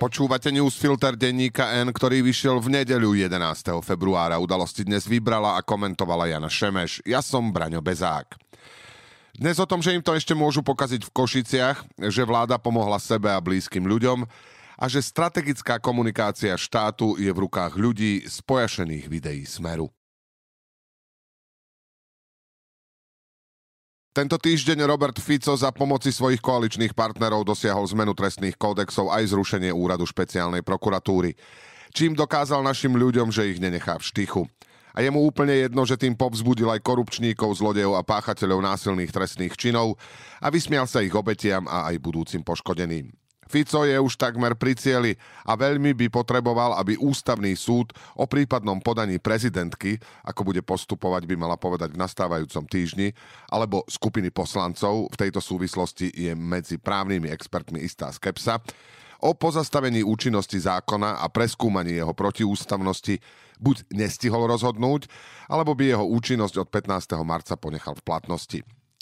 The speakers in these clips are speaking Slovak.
Počúvate newsfilter denníka N, ktorý vyšiel v nedeľu 11. februára. Udalosti dnes vybrala a komentovala Jana Šemeš. Ja som Braňo Bezák. Dnes o tom, že im to ešte môžu pokaziť v Košiciach, že vláda pomohla sebe a blízkym ľuďom a že strategická komunikácia štátu je v rukách ľudí z pojašených videí Smeru. Tento týždeň Robert Fico za pomoci svojich koaličných partnerov dosiahol zmenu trestných kódexov aj zrušenie úradu špeciálnej prokuratúry. Čím dokázal našim ľuďom, že ich nenechá v štychu. A je mu úplne jedno, že tým povzbudil aj korupčníkov, zlodejov a páchateľov násilných trestných činov a vysmial sa ich obetiam a aj budúcim poškodeným. Fico je už takmer pri cieli a veľmi by potreboval, aby ústavný súd o prípadnom podaní prezidentky, ako bude postupovať, by mala povedať v nastávajúcom týždni, alebo skupiny poslancov, v tejto súvislosti je medzi právnymi expertmi istá skepsa, o pozastavení účinnosti zákona a preskúmaní jeho protiústavnosti buď nestihol rozhodnúť, alebo by jeho účinnosť od 15. marca ponechal v platnosti.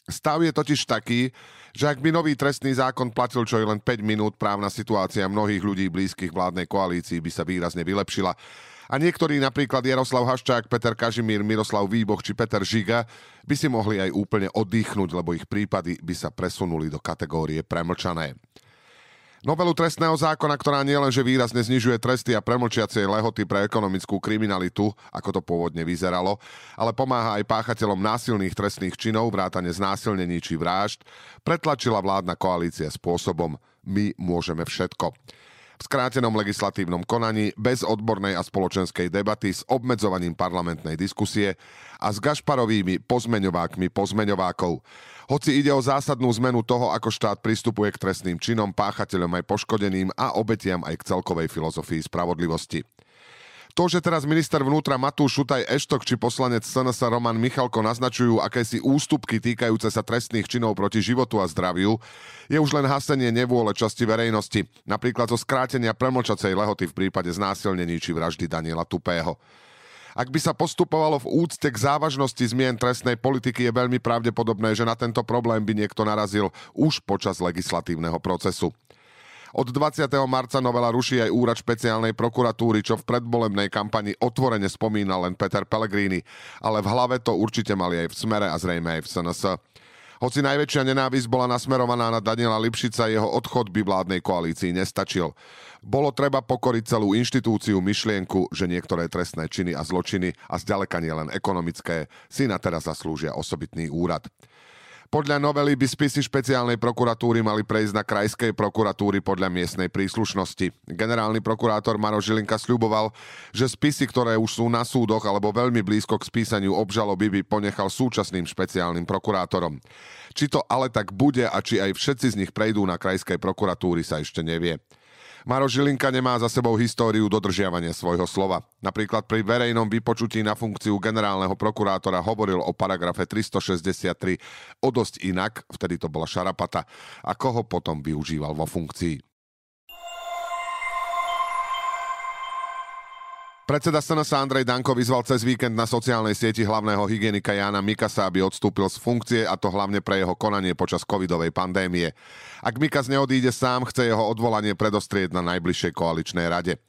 Stav je totiž taký, že ak by nový trestný zákon platil čo je len 5 minút, právna situácia mnohých ľudí blízkych vládnej koalícii by sa výrazne vylepšila. A niektorí, napríklad Jaroslav Haščák, Peter Kažimír, Miroslav Výboch či Peter Žiga, by si mohli aj úplne oddychnúť, lebo ich prípady by sa presunuli do kategórie premlčané. Novelu trestného zákona, ktorá nielenže výrazne znižuje tresty a premlčiacie lehoty pre ekonomickú kriminalitu, ako to pôvodne vyzeralo, ale pomáha aj páchateľom násilných trestných činov, vrátane znásilnení či vražd, pretlačila vládna koalícia spôsobom my môžeme všetko v skrátenom legislatívnom konaní, bez odbornej a spoločenskej debaty, s obmedzovaním parlamentnej diskusie a s gašparovými pozmeňovákmi pozmeňovákov. Hoci ide o zásadnú zmenu toho, ako štát pristupuje k trestným činom, páchateľom aj poškodeným a obetiam aj k celkovej filozofii spravodlivosti. To, že teraz minister vnútra Matúš Šutaj Eštok či poslanec SNS Roman Michalko naznačujú akési ústupky týkajúce sa trestných činov proti životu a zdraviu, je už len hasenie nevôle časti verejnosti, napríklad zo skrátenia premlčacej lehoty v prípade znásilnení či vraždy Daniela Tupého. Ak by sa postupovalo v úcte k závažnosti zmien trestnej politiky, je veľmi pravdepodobné, že na tento problém by niekto narazil už počas legislatívneho procesu. Od 20. marca novela ruší aj úrad špeciálnej prokuratúry, čo v predbolebnej kampani otvorene spomína len Peter Pellegrini, ale v hlave to určite mali aj v Smere a zrejme aj v SNS. Hoci najväčšia nenávisť bola nasmerovaná na Daniela Lipšica, jeho odchod by vládnej koalícii nestačil. Bolo treba pokoriť celú inštitúciu myšlienku, že niektoré trestné činy a zločiny, a zďaleka nie len ekonomické, si na teraz zaslúžia osobitný úrad. Podľa novely by spisy špeciálnej prokuratúry mali prejsť na krajskej prokuratúry podľa miestnej príslušnosti. Generálny prokurátor Maro Žilinka sľuboval, že spisy, ktoré už sú na súdoch alebo veľmi blízko k spísaniu obžaloby, by ponechal súčasným špeciálnym prokurátorom. Či to ale tak bude a či aj všetci z nich prejdú na krajskej prokuratúry sa ešte nevie. Maro Žilinka nemá za sebou históriu dodržiavania svojho slova. Napríklad pri verejnom vypočutí na funkciu generálneho prokurátora hovoril o paragrafe 363 o dosť inak, vtedy to bola šarapata, ako ho potom využíval vo funkcii. Predseda SNS Andrej Danko vyzval cez víkend na sociálnej sieti hlavného hygienika Jana Mikasa, aby odstúpil z funkcie a to hlavne pre jeho konanie počas covidovej pandémie. Ak Mikas neodíde sám, chce jeho odvolanie predostrieť na najbližšej koaličnej rade.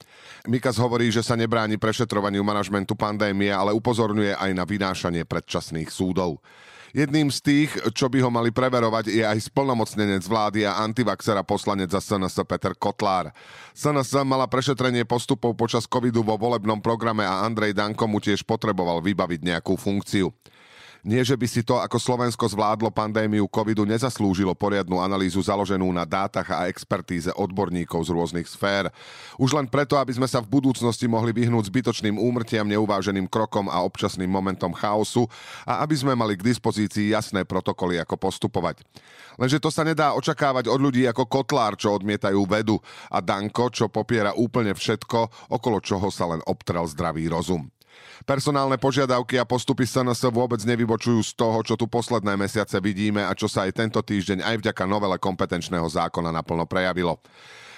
Mikas hovorí, že sa nebráni prešetrovaniu manažmentu pandémie, ale upozorňuje aj na vynášanie predčasných súdov. Jedným z tých, čo by ho mali preverovať, je aj splnomocnenec vlády a antivaxera poslanec za SNS Peter Kotlár. SNS mala prešetrenie postupov počas covidu vo volebnom programe a Andrej Danko mu tiež potreboval vybaviť nejakú funkciu. Nie, že by si to, ako Slovensko zvládlo pandémiu covidu, nezaslúžilo poriadnu analýzu založenú na dátach a expertíze odborníkov z rôznych sfér. Už len preto, aby sme sa v budúcnosti mohli vyhnúť zbytočným úmrtiam, neuváženým krokom a občasným momentom chaosu a aby sme mali k dispozícii jasné protokoly, ako postupovať. Lenže to sa nedá očakávať od ľudí ako Kotlár, čo odmietajú vedu a Danko, čo popiera úplne všetko, okolo čoho sa len obtrel zdravý rozum. Personálne požiadavky a postupy SNS vôbec nevybočujú z toho, čo tu posledné mesiace vidíme a čo sa aj tento týždeň aj vďaka novele kompetenčného zákona naplno prejavilo.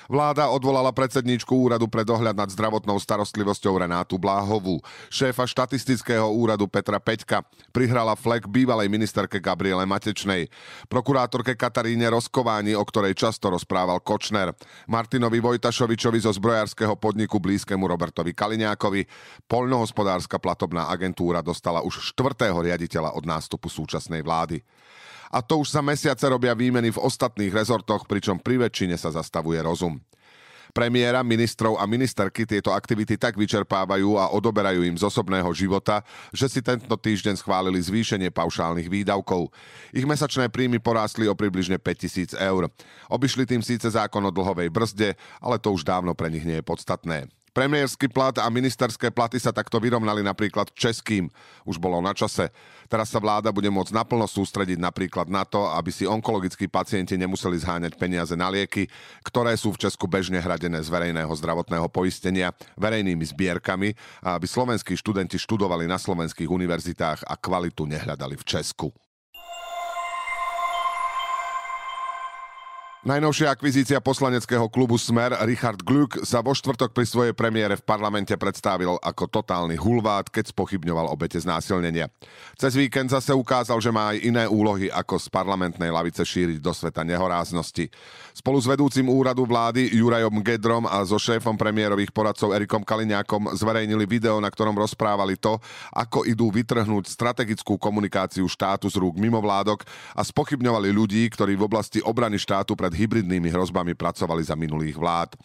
Vláda odvolala predsedníčku úradu pre dohľad nad zdravotnou starostlivosťou Renátu Bláhovú, šéfa štatistického úradu Petra Peťka, prihrala flek bývalej ministerke Gabriele Matečnej, prokurátorke Kataríne Roskováni, o ktorej často rozprával Kočner, Martinovi Vojtašovičovi zo zbrojárskeho podniku blízkemu Robertovi Kaliňákovi, poľnohospodárska platobná agentúra dostala už štvrtého riaditeľa od nástupu súčasnej vlády a to už sa mesiace robia výmeny v ostatných rezortoch, pričom pri väčšine sa zastavuje rozum. Premiéra, ministrov a ministerky tieto aktivity tak vyčerpávajú a odoberajú im z osobného života, že si tento týždeň schválili zvýšenie paušálnych výdavkov. Ich mesačné príjmy porástli o približne 5000 eur. Obyšli tým síce zákon o dlhovej brzde, ale to už dávno pre nich nie je podstatné. Premiérsky plat a ministerské platy sa takto vyrovnali napríklad českým. Už bolo na čase. Teraz sa vláda bude môcť naplno sústrediť napríklad na to, aby si onkologickí pacienti nemuseli zháňať peniaze na lieky, ktoré sú v Česku bežne hradené z verejného zdravotného poistenia, verejnými zbierkami a aby slovenskí študenti študovali na slovenských univerzitách a kvalitu nehľadali v Česku. Najnovšia akvizícia poslaneckého klubu Smer Richard Glück sa vo štvrtok pri svojej premiére v parlamente predstavil ako totálny hulvát, keď spochybňoval obete znásilnenia. Cez víkend zase ukázal, že má aj iné úlohy ako z parlamentnej lavice šíriť do sveta nehoráznosti. Spolu s vedúcim úradu vlády Jurajom Gedrom a so šéfom premiérových poradcov Erikom Kaliňákom zverejnili video, na ktorom rozprávali to, ako idú vytrhnúť strategickú komunikáciu štátu z rúk mimovládok a spochybňovali ľudí, ktorí v oblasti obrany štátu pred pred hybridnými hrozbami pracovali za minulých vlád.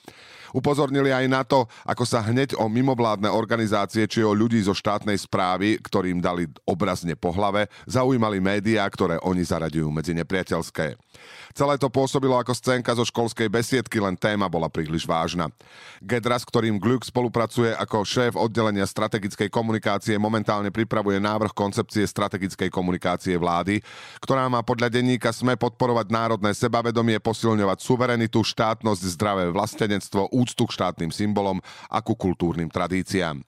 Upozornili aj na to, ako sa hneď o mimovládne organizácie či o ľudí zo štátnej správy, ktorým dali obrazne po hlave, zaujímali médiá, ktoré oni zaraďujú medzi nepriateľské. Celé to pôsobilo ako scénka zo školskej besiedky, len téma bola príliš vážna. Gedra, s ktorým Gluck spolupracuje ako šéf oddelenia strategickej komunikácie, momentálne pripravuje návrh koncepcie strategickej komunikácie vlády, ktorá má podľa denníka SME podporovať národné sebavedomie, posilňovať suverenitu, štátnosť, zdravé vlastenectvo, úctu k štátnym symbolom a ku kultúrnym tradíciám.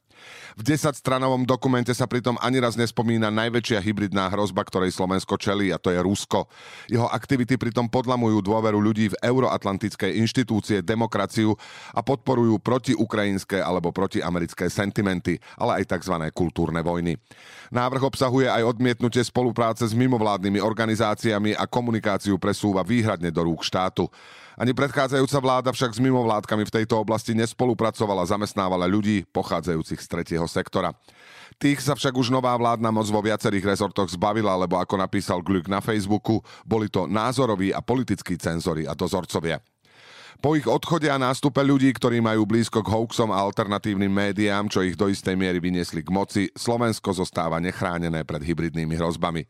V 10-stranovom dokumente sa pritom ani raz nespomína najväčšia hybridná hrozba, ktorej Slovensko čelí, a to je Rusko. Jeho aktivity pritom podlamujú dôveru ľudí v euroatlantické inštitúcie, demokraciu a podporujú protiukrajinské alebo protiamerické sentimenty, ale aj tzv. kultúrne vojny. Návrh obsahuje aj odmietnutie spolupráce s mimovládnymi organizáciami a komunikáciu presúva výhradne do rúk štátu. Ani predchádzajúca vláda však s mimovládkami v tejto oblasti nespolupracovala, zamestnávala ľudí pochádzajúcich z tretieho sektora. Tých sa však už nová vládna moc vo viacerých rezortoch zbavila, lebo ako napísal Glück na Facebooku, boli to názoroví a politickí cenzory a dozorcovia. Po ich odchode a nástupe ľudí, ktorí majú blízko k hoaxom a alternatívnym médiám, čo ich do istej miery vyniesli k moci, Slovensko zostáva nechránené pred hybridnými hrozbami.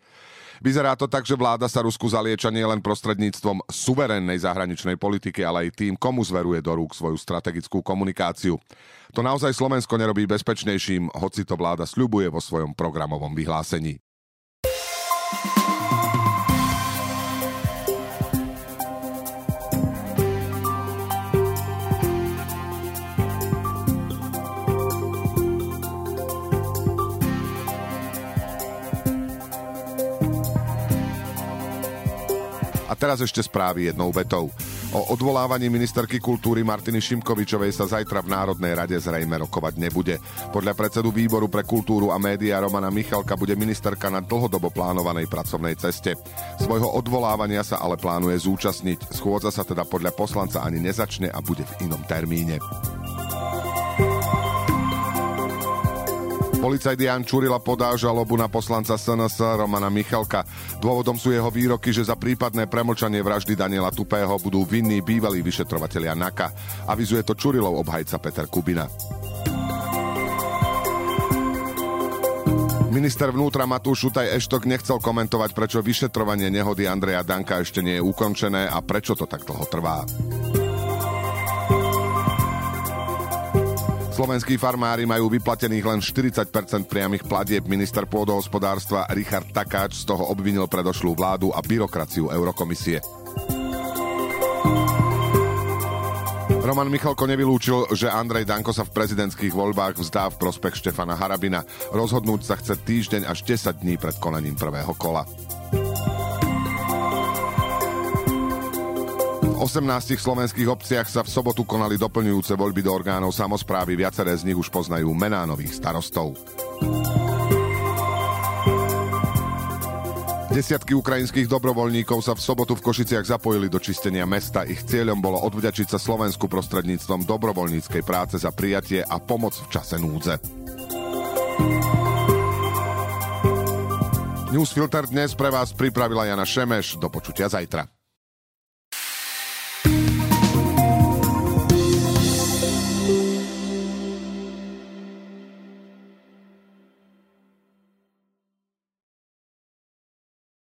Vyzerá to tak, že vláda sa Rusku zalieča nie len prostredníctvom suverénnej zahraničnej politiky, ale aj tým, komu zveruje do rúk svoju strategickú komunikáciu. To naozaj Slovensko nerobí bezpečnejším, hoci to vláda sľubuje vo svojom programovom vyhlásení. Teraz ešte správy jednou vetou. O odvolávaní ministerky kultúry Martiny Šimkovičovej sa zajtra v Národnej rade zrejme rokovať nebude. Podľa predsedu výboru pre kultúru a média Romana Michalka bude ministerka na dlhodobo plánovanej pracovnej ceste. Svojho odvolávania sa ale plánuje zúčastniť. Schôdza sa teda podľa poslanca ani nezačne a bude v inom termíne. Policajt Jan Čurila podá žalobu na poslanca SNS Romana Michalka. Dôvodom sú jeho výroky, že za prípadné premlčanie vraždy Daniela Tupého budú vinní bývalí vyšetrovatelia NAKA. Avizuje to Čurilov obhajca Peter Kubina. Minister vnútra Matúš Šutaj Eštok nechcel komentovať, prečo vyšetrovanie nehody Andreja Danka ešte nie je ukončené a prečo to tak dlho trvá. Slovenskí farmári majú vyplatených len 40% priamých platieb. Minister pôdohospodárstva Richard Takáč z toho obvinil predošlú vládu a byrokraciu Eurokomisie. Roman Michalko nevylúčil, že Andrej Danko sa v prezidentských voľbách vzdá v prospech Štefana Harabina. Rozhodnúť sa chce týždeň až 10 dní pred konaním prvého kola. 18 slovenských obciach sa v sobotu konali doplňujúce voľby do orgánov samozprávy, viaceré z nich už poznajú mená nových starostov. Desiatky ukrajinských dobrovoľníkov sa v sobotu v Košiciach zapojili do čistenia mesta. Ich cieľom bolo odvďačiť sa Slovensku prostredníctvom dobrovoľníckej práce za prijatie a pomoc v čase núdze. Newsfilter dnes pre vás pripravila Jana Šemeš. Do počutia zajtra.